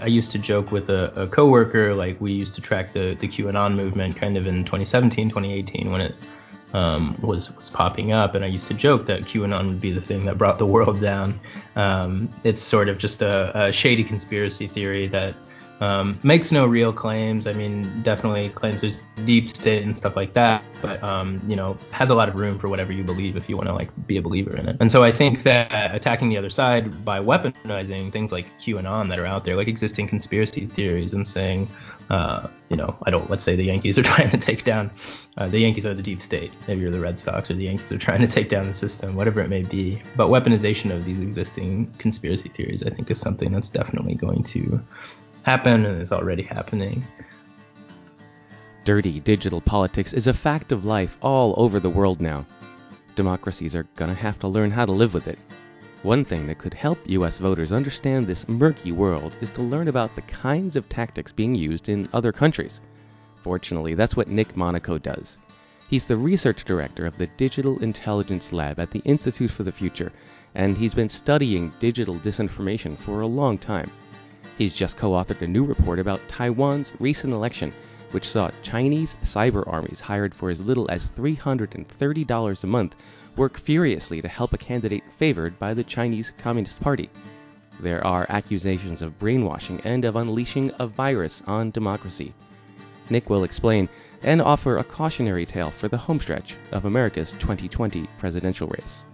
I used to joke with a, a coworker, like we used to track the, the QAnon movement kind of in 2017, 2018 when it um, was was popping up, and I used to joke that QAnon would be the thing that brought the world down. Um, it's sort of just a, a shady conspiracy theory that um, makes no real claims. I mean, definitely claims there's deep state and stuff like that, but um, you know, has a lot of room for whatever you believe if you want to like be a believer in it. And so I think that attacking the other side by weaponizing things like QAnon that are out there, like existing conspiracy theories, and saying, uh, you know, I don't. Let's say the Yankees are trying to take down uh, the Yankees are the deep state. Maybe you're the Red Sox or the Yankees are trying to take down the system, whatever it may be. But weaponization of these existing conspiracy theories, I think, is something that's definitely going to happen and is already happening. Dirty digital politics is a fact of life all over the world now. Democracies are gonna have to learn how to live with it. One thing that could help US voters understand this murky world is to learn about the kinds of tactics being used in other countries. Fortunately, that's what Nick Monaco does. He's the research director of the Digital Intelligence Lab at the Institute for the Future, and he's been studying digital disinformation for a long time. He's just co authored a new report about Taiwan's recent election, which saw Chinese cyber armies hired for as little as $330 a month work furiously to help a candidate favored by the Chinese Communist Party. There are accusations of brainwashing and of unleashing a virus on democracy. Nick will explain and offer a cautionary tale for the homestretch of America's 2020 presidential race.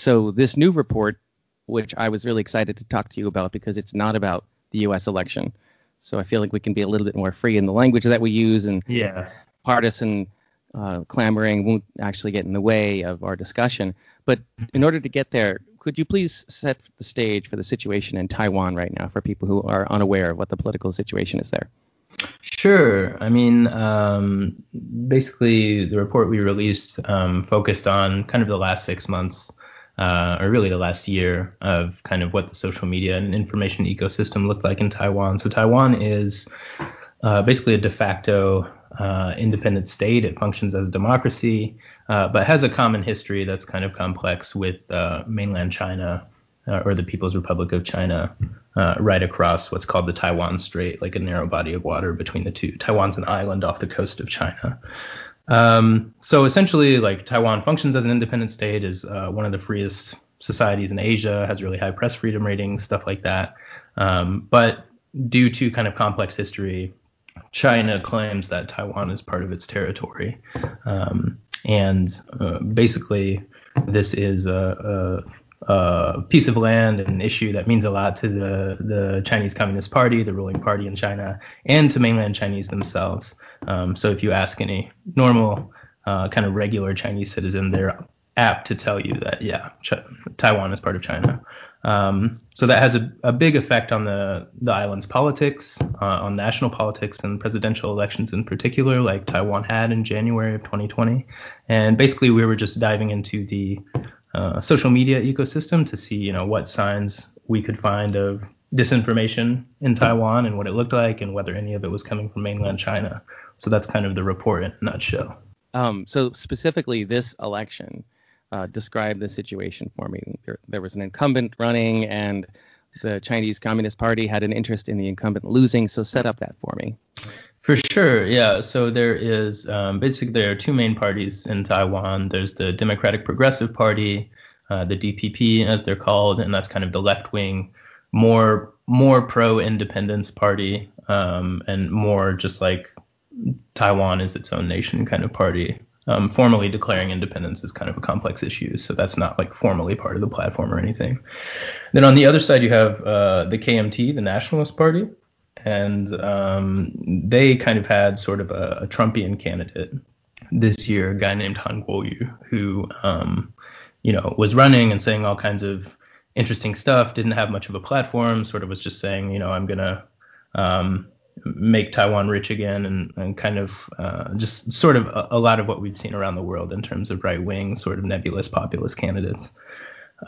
So this new report, which I was really excited to talk to you about because it's not about the U.S. election. So I feel like we can be a little bit more free in the language that we use, and yeah, partisan uh, clamoring won't actually get in the way of our discussion. But in order to get there, could you please set the stage for the situation in Taiwan right now for people who are unaware of what the political situation is there? Sure. I mean, um, basically, the report we released um, focused on kind of the last six months uh, or really the last year of kind of what the social media and information ecosystem looked like in Taiwan. So Taiwan is uh, basically a de facto uh, independent state. It functions as a democracy, uh, but has a common history that's kind of complex with uh, mainland China uh, or the People's Republic of China, right across what's called the Taiwan Strait, like a narrow body of water between the two. Taiwan's an island off the coast of China. Um, so essentially, like Taiwan functions as an independent state, is uh, one of the freest societies in Asia, has really high press freedom ratings, stuff like that. Um, but due to kind of complex history, China claims that Taiwan is part of its territory. Um, and uh, basically, this is a, a uh, piece of land, and an issue that means a lot to the, the Chinese Communist Party, the ruling party in China, and to mainland Chinese themselves. Um, so if you ask any normal, uh, kind of regular Chinese citizen, they're apt to tell you that, yeah, Ch- Taiwan is part of China. Um, so that has a, a, big effect on the, the island's politics, uh, on national politics and presidential elections in particular, like Taiwan had in January of 2020. And basically, we were just diving into the uh, social media ecosystem to see, you know, what signs we could find of disinformation in Taiwan and what it looked like and whether any of it was coming from mainland China. So that's kind of the report in a nutshell. Um, so specifically, this election, uh, describe the situation for me. There, there, was an incumbent running, and the Chinese Communist Party had an interest in the incumbent losing. So set up that for me. For sure, yeah. So there is um, basically there are two main parties in Taiwan. There's the Democratic Progressive Party, uh, the DPP as they're called, and that's kind of the left wing, more more pro independence party, um, and more just like Taiwan is its own nation kind of party. Um, formally declaring independence is kind of a complex issue, so that's not like formally part of the platform or anything. Then on the other side, you have uh, the KMT, the Nationalist Party, and um, they kind of had sort of a, a, Trumpian candidate this year, a guy named Han Kuo-yu, who um, you know was running and saying all kinds of interesting stuff. Didn't have much of a platform. Sort of was just saying, you know, I'm gonna um, make Taiwan rich again, and, and kind of uh, just sort of a, a, lot of what we've seen around the world in terms of right wing, sort of nebulous populist candidates.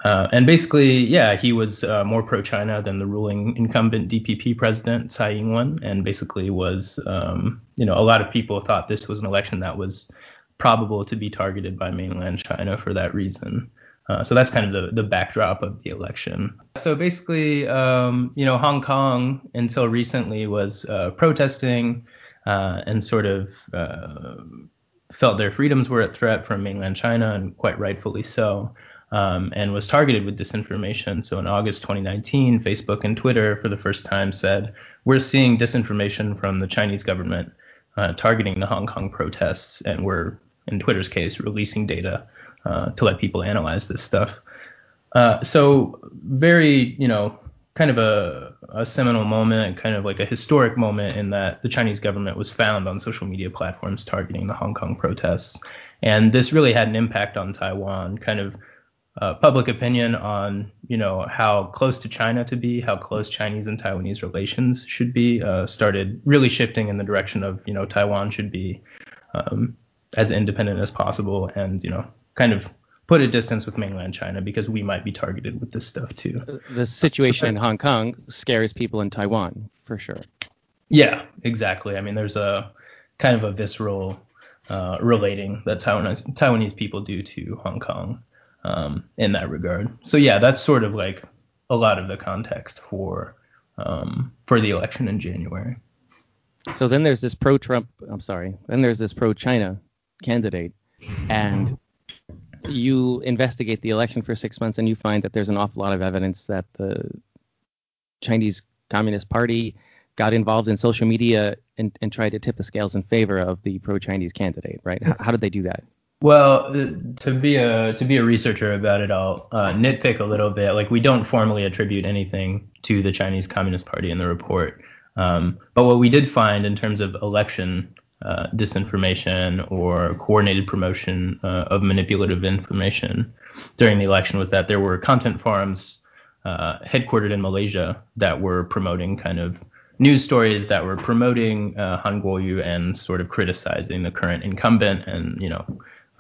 Uh, and basically, yeah, he was uh, more pro-China than the ruling incumbent DPP president Tsai Ing-wen, and basically was, um, you know, a lot of people thought this was an election that was probable to be targeted by mainland China for that reason. Uh, so that's kind of the, the backdrop of the election. So basically, um, you know, Hong Kong until recently was uh, protesting uh, and sort of uh, felt their freedoms were at threat from mainland China, and quite rightfully so, um, and was targeted with disinformation. So in August 2019, Facebook and Twitter, for the first time, said, We're seeing disinformation from the Chinese government uh, targeting the Hong Kong protests, and we're, in Twitter's case, releasing data uh, to let people analyze this stuff. Uh, so very, you know, kind of a, a seminal moment, kind of like a historic moment in that the Chinese government was found on social media platforms targeting the Hong Kong protests. And this really had an impact on Taiwan, kind of uh, public opinion on, you know, how close to China to be, how close Chinese and Taiwanese relations should be, uh, started really shifting in the direction of, you know, Taiwan should be um, as independent as possible and, you know, kind of put a distance with mainland China because we might be targeted with this stuff too. The situation so, in Hong Kong scares people in Taiwan for sure. Yeah, exactly. I mean, there's a kind of a visceral uh, relating that Taiwanese Taiwanese people do to Hong Kong um, in that regard. So yeah, that's sort of like a lot of the context for um, for the election in January. So then there's this pro-Trump. I'm sorry. Then there's this pro-China candidate, and you investigate the election for six months and you find that there's an awful lot of evidence that the Chinese Communist Party got involved in social media and, and tried to tip the scales in favor of the pro-Chinese candidate, right? How, how did they do that? Well, uh, to be a to be a researcher about it, I'll uh, nitpick a little bit. Like we don't formally attribute anything to the Chinese Communist Party in the report, um, but what we did find in terms of election uh, disinformation or coordinated promotion uh, of manipulative information during the election was that there were content farms uh, headquartered in Malaysia that were promoting kind of news stories that were promoting uh, Han Kuo-yu and sort of criticizing the current incumbent and you know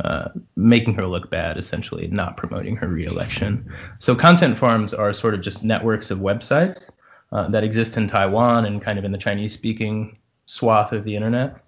uh, making her look bad, essentially not promoting her reelection. So content farms are sort of just networks of websites uh, that exist in Taiwan and kind of in the Chinese-speaking swath of the internet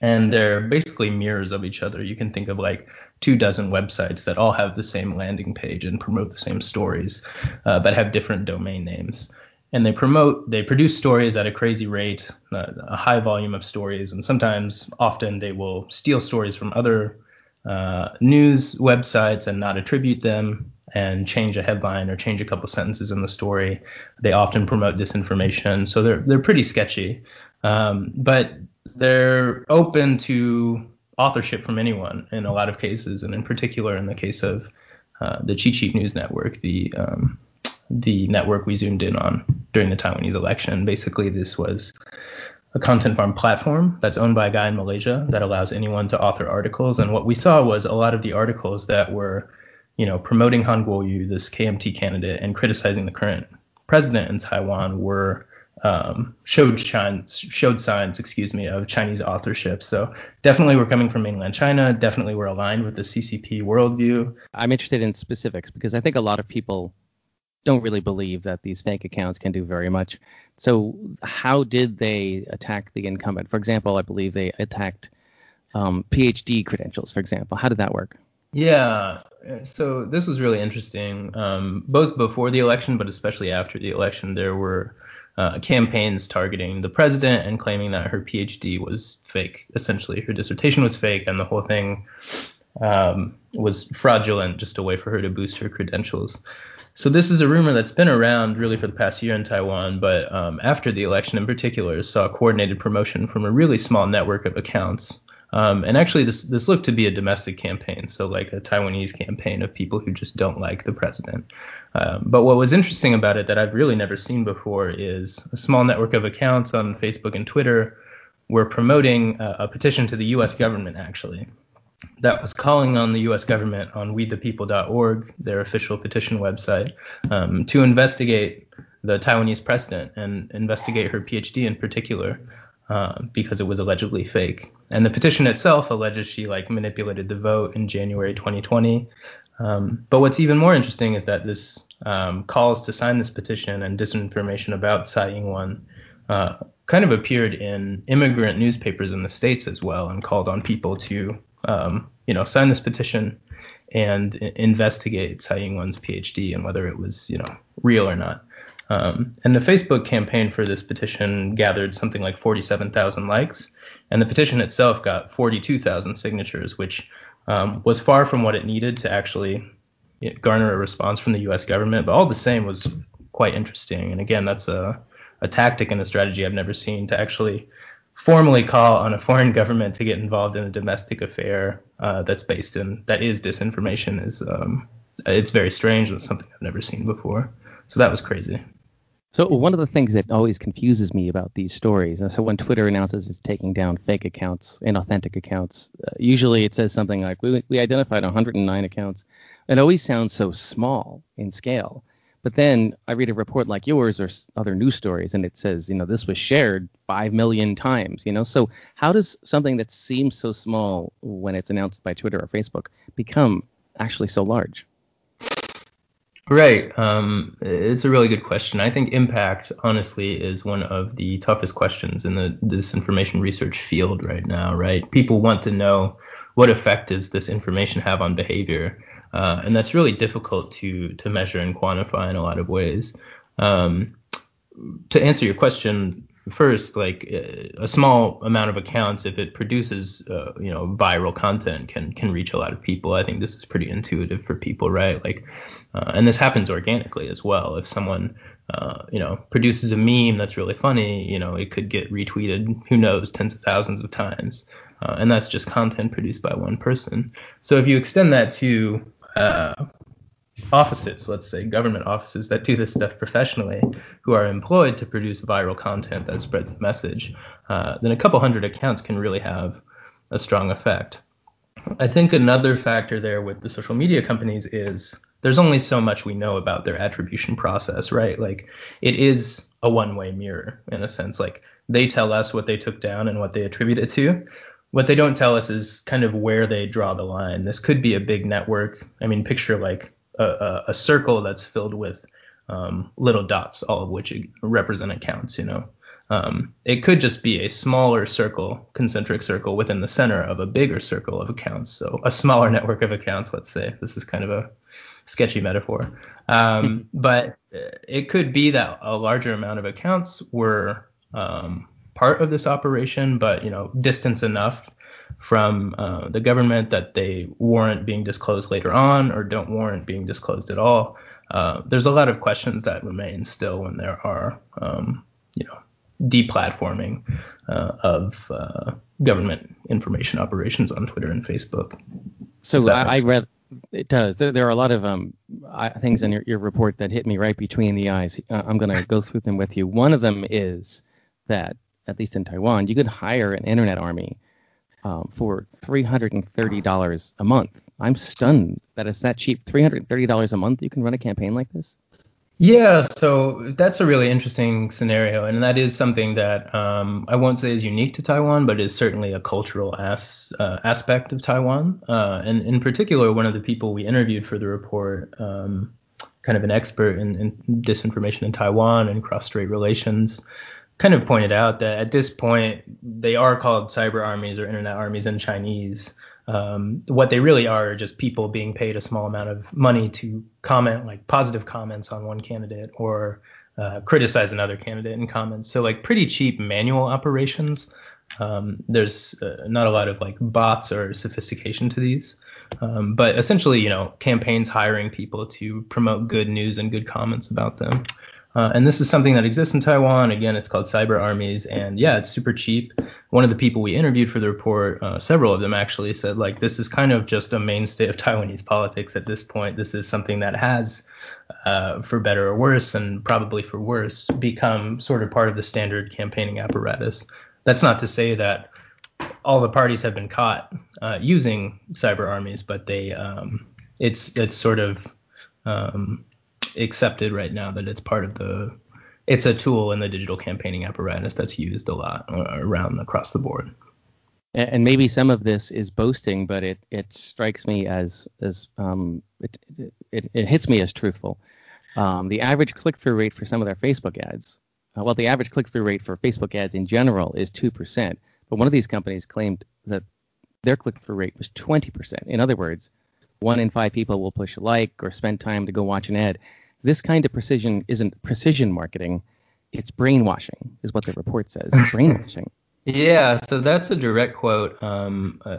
and they're basically mirrors of each other. You can think of like two dozen websites that all have the same landing page and promote the same stories, uh, but have different domain names. And they promote, they produce stories at a crazy rate, uh, a high volume of stories, and sometimes, often, they will steal stories from other uh, news websites and not attribute them and change a headline or change a couple sentences in the story. They often promote disinformation, so they're they're pretty sketchy. Um, but they're open to authorship from anyone in a lot of cases, and in particular in the case of uh, the Chi Chi News Network, the um, the network we zoomed in on during the Taiwanese election. Basically, this was a content farm platform that's owned by a guy in Malaysia that allows anyone to author articles. And what we saw was a lot of the articles that were, you know, promoting Han Kuo-yu, this KMT candidate, and criticizing the current president in Taiwan were um, showed signs, showed signs, excuse me, of Chinese authorship. So definitely, we're coming from mainland China. Definitely, we're aligned with the CCP worldview. I'm interested in specifics because I think a lot of people don't really believe that these fake accounts can do very much. So, how did they attack the incumbent? For example, I believe they attacked um, PhD credentials. For example, how did that work? Yeah, so this was really interesting. Um, both before the election, but especially after the election, there were uh, campaigns targeting the president and claiming that her PhD was fake. Essentially, her dissertation was fake, and the whole thing um, was fraudulent, just a way for her to boost her credentials. So this is a rumor that's been around really for the past year in Taiwan, but um, after the election in particular, saw coordinated promotion from a really small network of accounts um, and actually, this this looked to be a domestic campaign, so like a Taiwanese campaign of people who just don't like the president. Um, but what was interesting about it that I've really never seen before is a small network of accounts on Facebook and Twitter were promoting a, a petition to the U.S. government, actually, that was calling on the U.S. government on WeThePeople.org, their official petition website, um, to investigate the Taiwanese president and investigate her PhD in particular. Uh, because it was allegedly fake. And the petition itself alleges she like manipulated the vote in January 2020. Um, but what's even more interesting is that this um, calls to sign this petition and disinformation about Tsai Ing-wen uh, kind of appeared in immigrant newspapers in the states as well, and called on people to, um, you know, sign this petition and investigate Tsai Ing-wen's PhD and whether it was, you know, real or not. Um, and the Facebook campaign for this petition gathered something like 47,000 likes, and the petition itself got 42,000 signatures, which um, was far from what it needed to actually garner a response from the U.S. government. But all the same, was quite interesting. And again, that's a a tactic and a strategy I've never seen to actually formally call on a foreign government to get involved in a domestic affair uh, that's based in that is disinformation is um, it's very strange and something I've never seen before. So that was crazy. So one of the things that always confuses me about these stories, and so when Twitter announces it's taking down fake accounts, inauthentic accounts, uh, usually it says something like we we identified 109 accounts. It always sounds so small in scale. But then I read a report like yours or other news stories, and it says, you know, this was shared five million times. You know, so how does something that seems so small when it's announced by Twitter or Facebook become actually so large? Right. Um, it's a really good question. I think impact, honestly, is one of the toughest questions in the disinformation research field right now. Right. People want to know what effect does this information have on behavior uh, and that's really difficult to to measure and quantify in a lot of ways. Um, to answer your question first, like a small amount of accounts, if it produces uh, you know viral content, can can reach a lot of people. I think this is pretty intuitive for people, right? Like, uh, and this happens organically as well. If someone uh, you know, produces a meme that's really funny, you know, it could get retweeted, who knows, tens of thousands of times. Uh, and that's just content produced by one person. So if you extend that to uh, offices, let's say government offices that do this stuff professionally, who are employed to produce viral content that spreads the message, uh, then a couple hundred accounts can really have a strong effect. I think another factor there with the social media companies is there's only so much we know about their attribution process, right? Like it is a one way mirror in a sense. Like they tell us what they took down and what they attribute it to, what they don't tell us is kind of where they draw the line. This could be a big network. I mean, picture like a, a, a circle that's filled with um, little dots, all of which represent accounts. You know, um, it could just be a smaller circle, concentric circle within the center of a bigger circle of accounts. So a smaller network of accounts. Let's say this is kind of a sketchy metaphor, um, but it could be that a larger amount of accounts were um, part of this operation, but you know, distance enough from uh, the government that they warrant being disclosed later on or don't warrant being disclosed at all. Uh, there's a lot of questions that remain still when there are, um, you know, deplatforming uh, of uh, government information operations on Twitter and Facebook. So I, I read it does. There, there, are a lot of um, things in your, your, report that hit me right between the eyes. I'm going to go through them with you. One of them is that at least in Taiwan, you could hire an internet army um, for $330 a month. I'm stunned that it's that cheap. $330 a month, you can run a campaign like this? Yeah, so that's a really interesting scenario, and that is something that um, I won't say is unique to Taiwan, but is certainly a cultural as, uh, aspect of Taiwan. Uh, and in particular, one of the people we interviewed for the report, um, kind of an expert in, in disinformation in Taiwan and cross-strait relations, kind of pointed out that at this point they are called cyber armies or internet armies in Chinese. Um, what they really are are just people being paid a small amount of money to comment like positive comments on one candidate or uh, criticize another candidate in comments. So like pretty cheap manual operations. Um, there's uh, not a lot of like bots or sophistication to these, um, but essentially, you know, campaigns hiring people to promote good news and good comments about them. Uh, and this is something that exists in Taiwan. Again, it's called cyber armies, and yeah, it's super cheap. One of the people we interviewed for the report, uh, several of them actually said like this is kind of just a mainstay of Taiwanese politics at this point. This is something that has, uh, for better or worse, and probably for worse, become sort of part of the standard campaigning apparatus. That's not to say that all the parties have been caught uh, using cyber armies, but they um, it's it's sort of um, accepted right now that it's part of the it's a tool in the digital campaigning apparatus that's used a lot around across the board. And maybe some of this is boasting, but it, it strikes me as as um, it, it, it hits me as truthful. Um, the average click through rate for some of their Facebook ads, uh, well, the average click through rate for Facebook ads in general is two percent. But one of these companies claimed that their click-through rate was 20%. In other words, one in five people will push a like or spend time to go watch an ad. This kind of precision isn't precision marketing; it's brainwashing, is what the report says. brainwashing. Yeah, so that's a direct quote. Um, uh,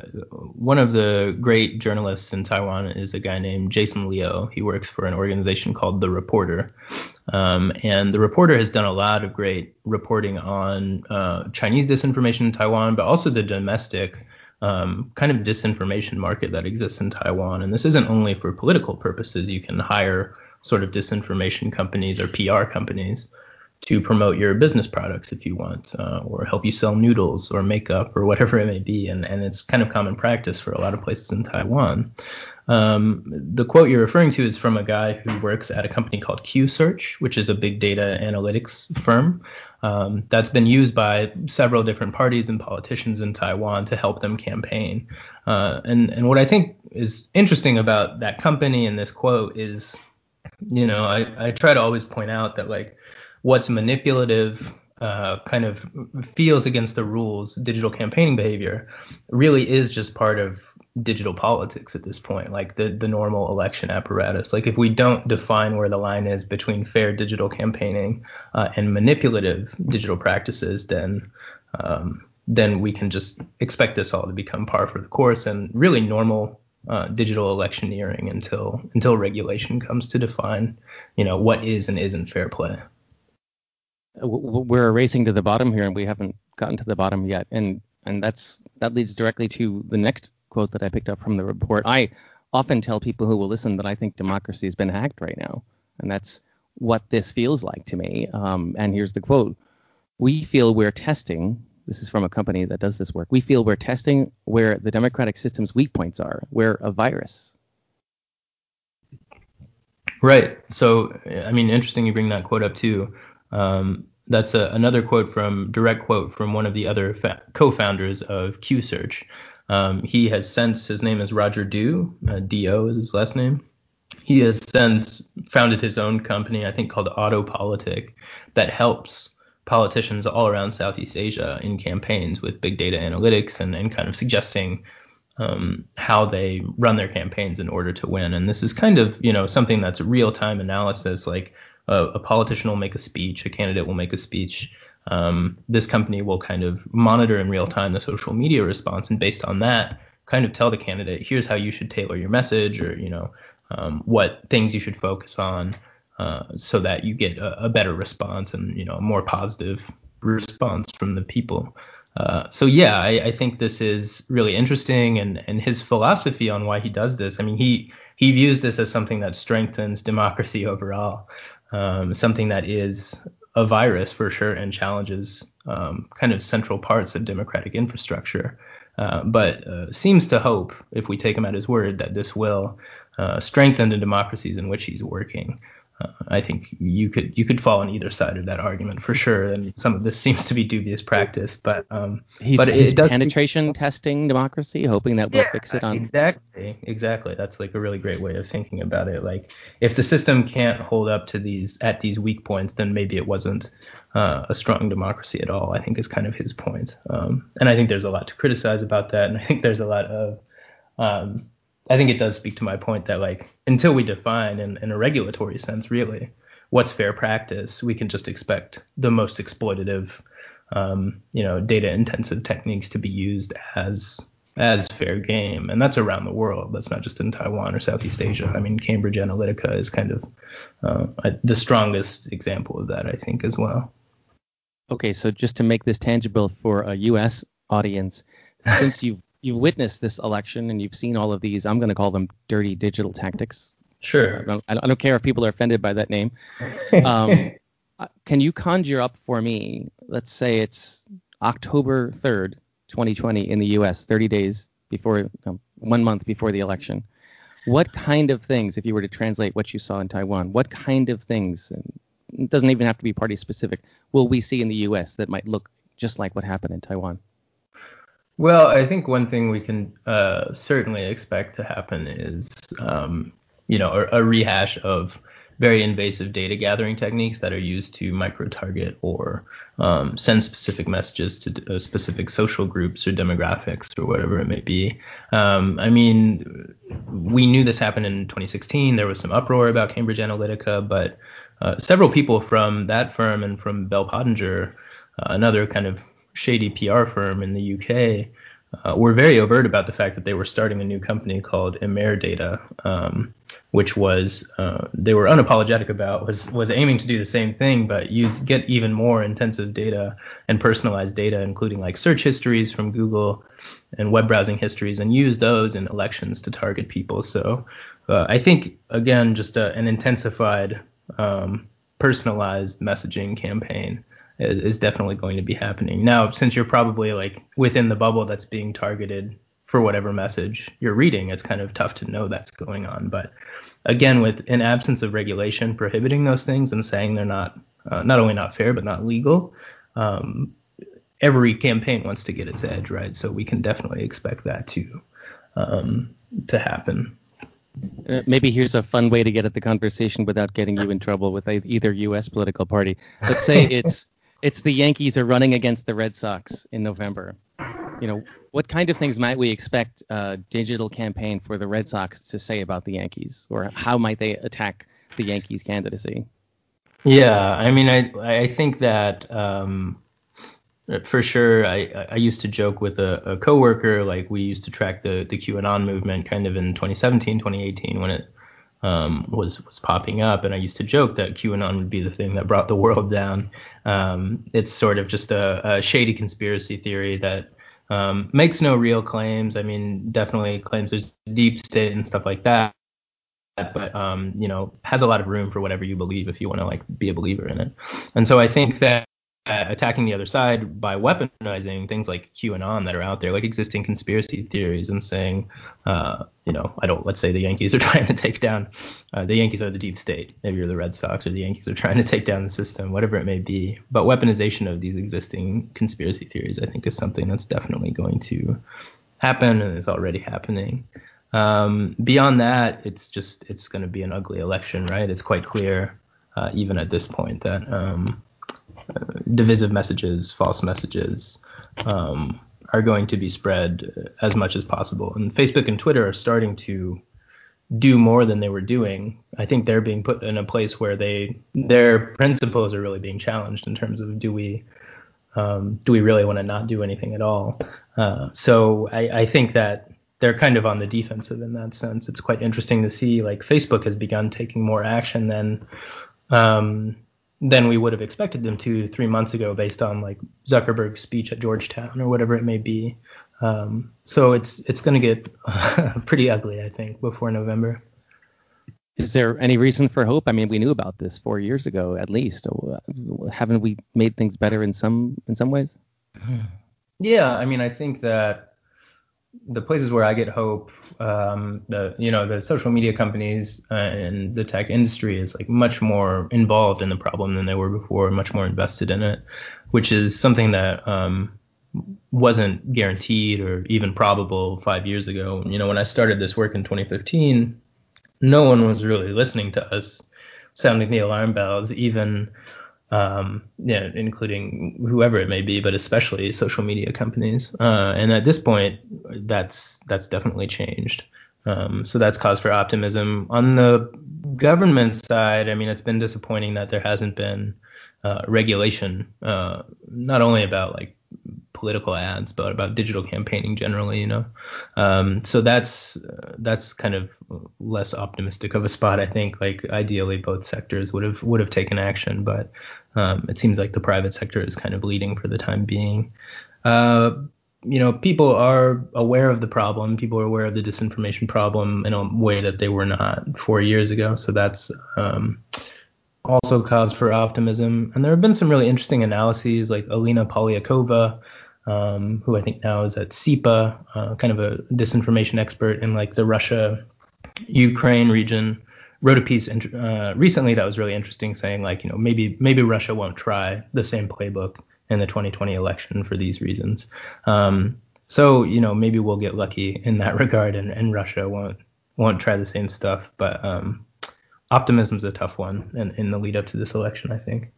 one of the great journalists in Taiwan is a guy named Jason Liu. He works for an organization called The Reporter. Um, and The Reporter has done a lot of great reporting on uh, Chinese disinformation in Taiwan, but also the domestic um, kind of disinformation market that exists in Taiwan. And this isn't only for political purposes. You can hire sort of disinformation companies or PR companies to promote your business products if you want, uh, or help you sell noodles or makeup or whatever it may be. And, and it's kind of common practice for a lot of places in Taiwan. Um, the quote you're referring to is from a guy who works at a company called QSearch, which is a big data analytics firm um, that's been used by several different parties and politicians in Taiwan to help them campaign. Uh, and and what I think is interesting about that company and this quote is, you know, I, I try to always point out that like what's manipulative uh, kind of feels against the rules, digital campaigning behavior, really is just part of digital politics at this point, like the the normal election apparatus. Like if we don't define where the line is between fair digital campaigning uh, and manipulative digital practices, then um, then we can just expect this all to become par for the course and really normal uh, digital electioneering until until regulation comes to define, you know, what is and isn't fair play we're racing to the bottom here, and we haven't gotten to the bottom yet. And and that's that leads directly to the next quote that I picked up from the report. I often tell people who will listen that I think democracy has been hacked right now, and that's what this feels like to me. Um, and here's the quote: "We feel we're testing." This is from a company that does this work. We feel we're testing where the democratic system's weak points are. We're a virus. Right. So, I mean, interesting you bring that quote up too. Um, that's a, another quote from direct quote from one of the other fa- co-founders of QSearch. Um, he has since his name is Roger Do. Uh, Do is his last name. He has since founded his own company, I think called Autopolitic, that helps politicians all around Southeast Asia in campaigns with big data analytics and, and kind of suggesting um, how they run their campaigns in order to win. And this is kind of you know something that's real time analysis, like a, a politician will make a speech, a candidate will make a speech. Um, this company will kind of monitor in real time the social media response, and based on that, kind of tell the candidate, here's how you should tailor your message, or you know, um, what things you should focus on, uh, so that you get a, a, better response and you know a more positive response from the people. Uh, so yeah, I, I, think this is really interesting, and and his philosophy on why he does this. I mean, he he views this as something that strengthens democracy overall um, something that is a virus for sure and challenges um, kind of central parts of democratic infrastructure. Uh, but uh, seems to hope, if we take him at his word, that this will uh, strengthen the democracies in which he's working. Uh, I think you could you could fall on either side of that argument for sure, and some of this seems to be dubious practice. But um, he's, but he's penetration testing democracy, hoping that we'll yeah, fix it on exactly exactly. That's like a really great way of thinking about it. Like if the system can't hold up to these at these weak points, then maybe it wasn't uh, a strong democracy at all. I think is kind of his point. Um, and I think there's a lot to criticize about that, and I think there's a lot of um, I think it does speak to my point that like until we define in, in a regulatory sense really what's fair practice, we can just expect the most exploitative, um, you know, data intensive techniques to be used as as fair game, and that's around the world. That's not just in Taiwan or Southeast Asia. I mean, Cambridge Analytica is kind of uh, the strongest example of that, I think, as well. Okay, so just to make this tangible for a U.S. audience, since you've you've witnessed this election and you've seen all of these. I'm going to call them dirty digital tactics. Sure. I don't, I don't care if people are offended by that name. Um, uh, can you conjure up for me? Let's say it's October 3rd, 2020, in the U.S., 30 days before, um, one month before the election. What kind of things, if you were to translate what you saw in Taiwan, what kind of things, it doesn't even have to be party specific, will we see in the U.S. that might look just like what happened in Taiwan? Well, I think one thing we can uh, certainly expect to happen is, um, you know, a, a, rehash of very invasive data gathering techniques that are used to micro target or um, send specific messages to uh, specific social groups or demographics or whatever it may be. Um, I mean, we knew this happened in 2016. There was some uproar about Cambridge Analytica, but uh, several people from that firm and from Bell Pottinger, uh, another kind of shady PR firm in the UK, uh, were very overt about the fact that they were starting a new company called Emerdata, um, which was uh, they were unapologetic about was was aiming to do the same thing, but use get even more intensive data and personalized data, including like search histories from Google and web browsing histories, and use those in elections to target people. So uh, I think again, just a, an intensified um, personalized messaging campaign is definitely going to be happening. Now, since you're probably like within the bubble that's being targeted for whatever message you're reading, it's kind of tough to know that's going on. But again, with an absence of regulation prohibiting those things and saying they're not uh, not only not fair but not legal, um, every campaign wants to get its edge, right? So we can definitely expect that to um, to happen. Uh, maybe here's a fun way to get at the conversation without getting you in trouble with either U.S. political party. Let's say it's it's the Yankees are running against the Red Sox in November. You know, what kind of things might we expect a digital campaign for the Red Sox to say about the Yankees, or how might they attack the Yankees candidacy? Yeah, I mean, I I think that um, for sure. I I used to joke with a, a coworker, like we used to track the the QAnon movement kind of in 2017, 2018 when it um, was was popping up, and I used to joke that QAnon would be the thing that brought the world down. Um, it's sort of just a, a shady conspiracy theory that um, makes no real claims. I mean, definitely claims there's deep state and stuff like that, but um, you know, has a lot of room for whatever you believe if you want to like be a believer in it. And so I think that attacking the other side by weaponizing things like QAnon that are out there, like existing conspiracy theories, and saying, uh, you know, I don't. Let's say the Yankees are trying to take down. Uh, the Yankees are the deep state. Maybe you're the Red Sox, or the Yankees are trying to take down the system, whatever it may be. But weaponization of these existing conspiracy theories, I think, is something that's definitely going to happen and is already happening. Um, beyond that, it's just it's going to be an ugly election, right? It's quite clear, uh, even at this point, that. Um, divisive messages, false messages, um, are going to be spread as much as possible. And Facebook and Twitter are starting to do more than they were doing. I think they're being put in a place where they their principles are really being challenged in terms of do we um, do we really want to not do anything at all? Uh, so I, I think that they're kind of on the defensive in that sense. It's quite interesting to see like Facebook has begun taking more action than um, than we would have expected them to three months ago based on like Zuckerberg's speech at Georgetown or whatever it may be. Um, so it's it's going to get pretty ugly, I think, before November. Is there any reason for hope? I mean, we knew about this four years ago, at least. Haven't we made things better in some in some ways? Yeah, I mean, I think that the places where I get hope, um, the you know the social media companies and the tech industry is like much more involved in the problem than they were before, much more invested in it, which is something that um, wasn't guaranteed or even probable five years ago. You know, when I started this work in 2015, no one was really listening to us, sounding the alarm bells, even um, yeah, including whoever it may be, but especially social media companies. Uh, and at this point, that's that's definitely changed. Um, so that's cause for optimism. On the government side, I mean, it's been disappointing that there hasn't been uh, regulation, uh, not only about like political ads, but about digital campaigning generally. You know, um, so that's that's kind of less optimistic of a spot. I think like ideally both sectors would have would have taken action, but um, it seems like the private sector is kind of leading for the time being. Uh, you know, people are aware of the problem. People are aware of the disinformation problem in a way that they were not four years ago. So that's um, also cause for optimism. And there have been some really interesting analyses, like Alina Polyakova, um, who I think now is at CEPA, uh, kind of a disinformation expert in like the Russia Ukraine region, wrote a piece uh, recently that was really interesting, saying like you know maybe maybe Russia won't try the same playbook in the 2020 election for these reasons. Um, so you know maybe we'll get lucky in that regard, and, and Russia won't won't try the same stuff. But um, optimism is a tough one in, in the lead up to this election. I think.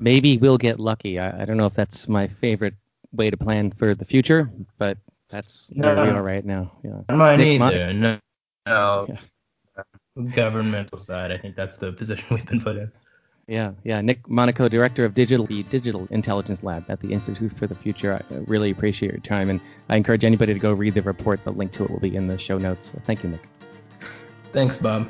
Maybe we'll get lucky. I, I don't know if that's my favorite way to plan for the future, but that's no, where we are right now. Yeah. Mine Nick, either. no, no. Yeah. Governmental side. I think that's the position we've been put in. Yeah, yeah. Nick Monaco, director of digital, the Digital Intelligence Lab at the Institute for the Future. I really appreciate your time, and I encourage anybody to go read the report. The link to it will be in the show notes. So thank you, Nick. Thanks, Bob.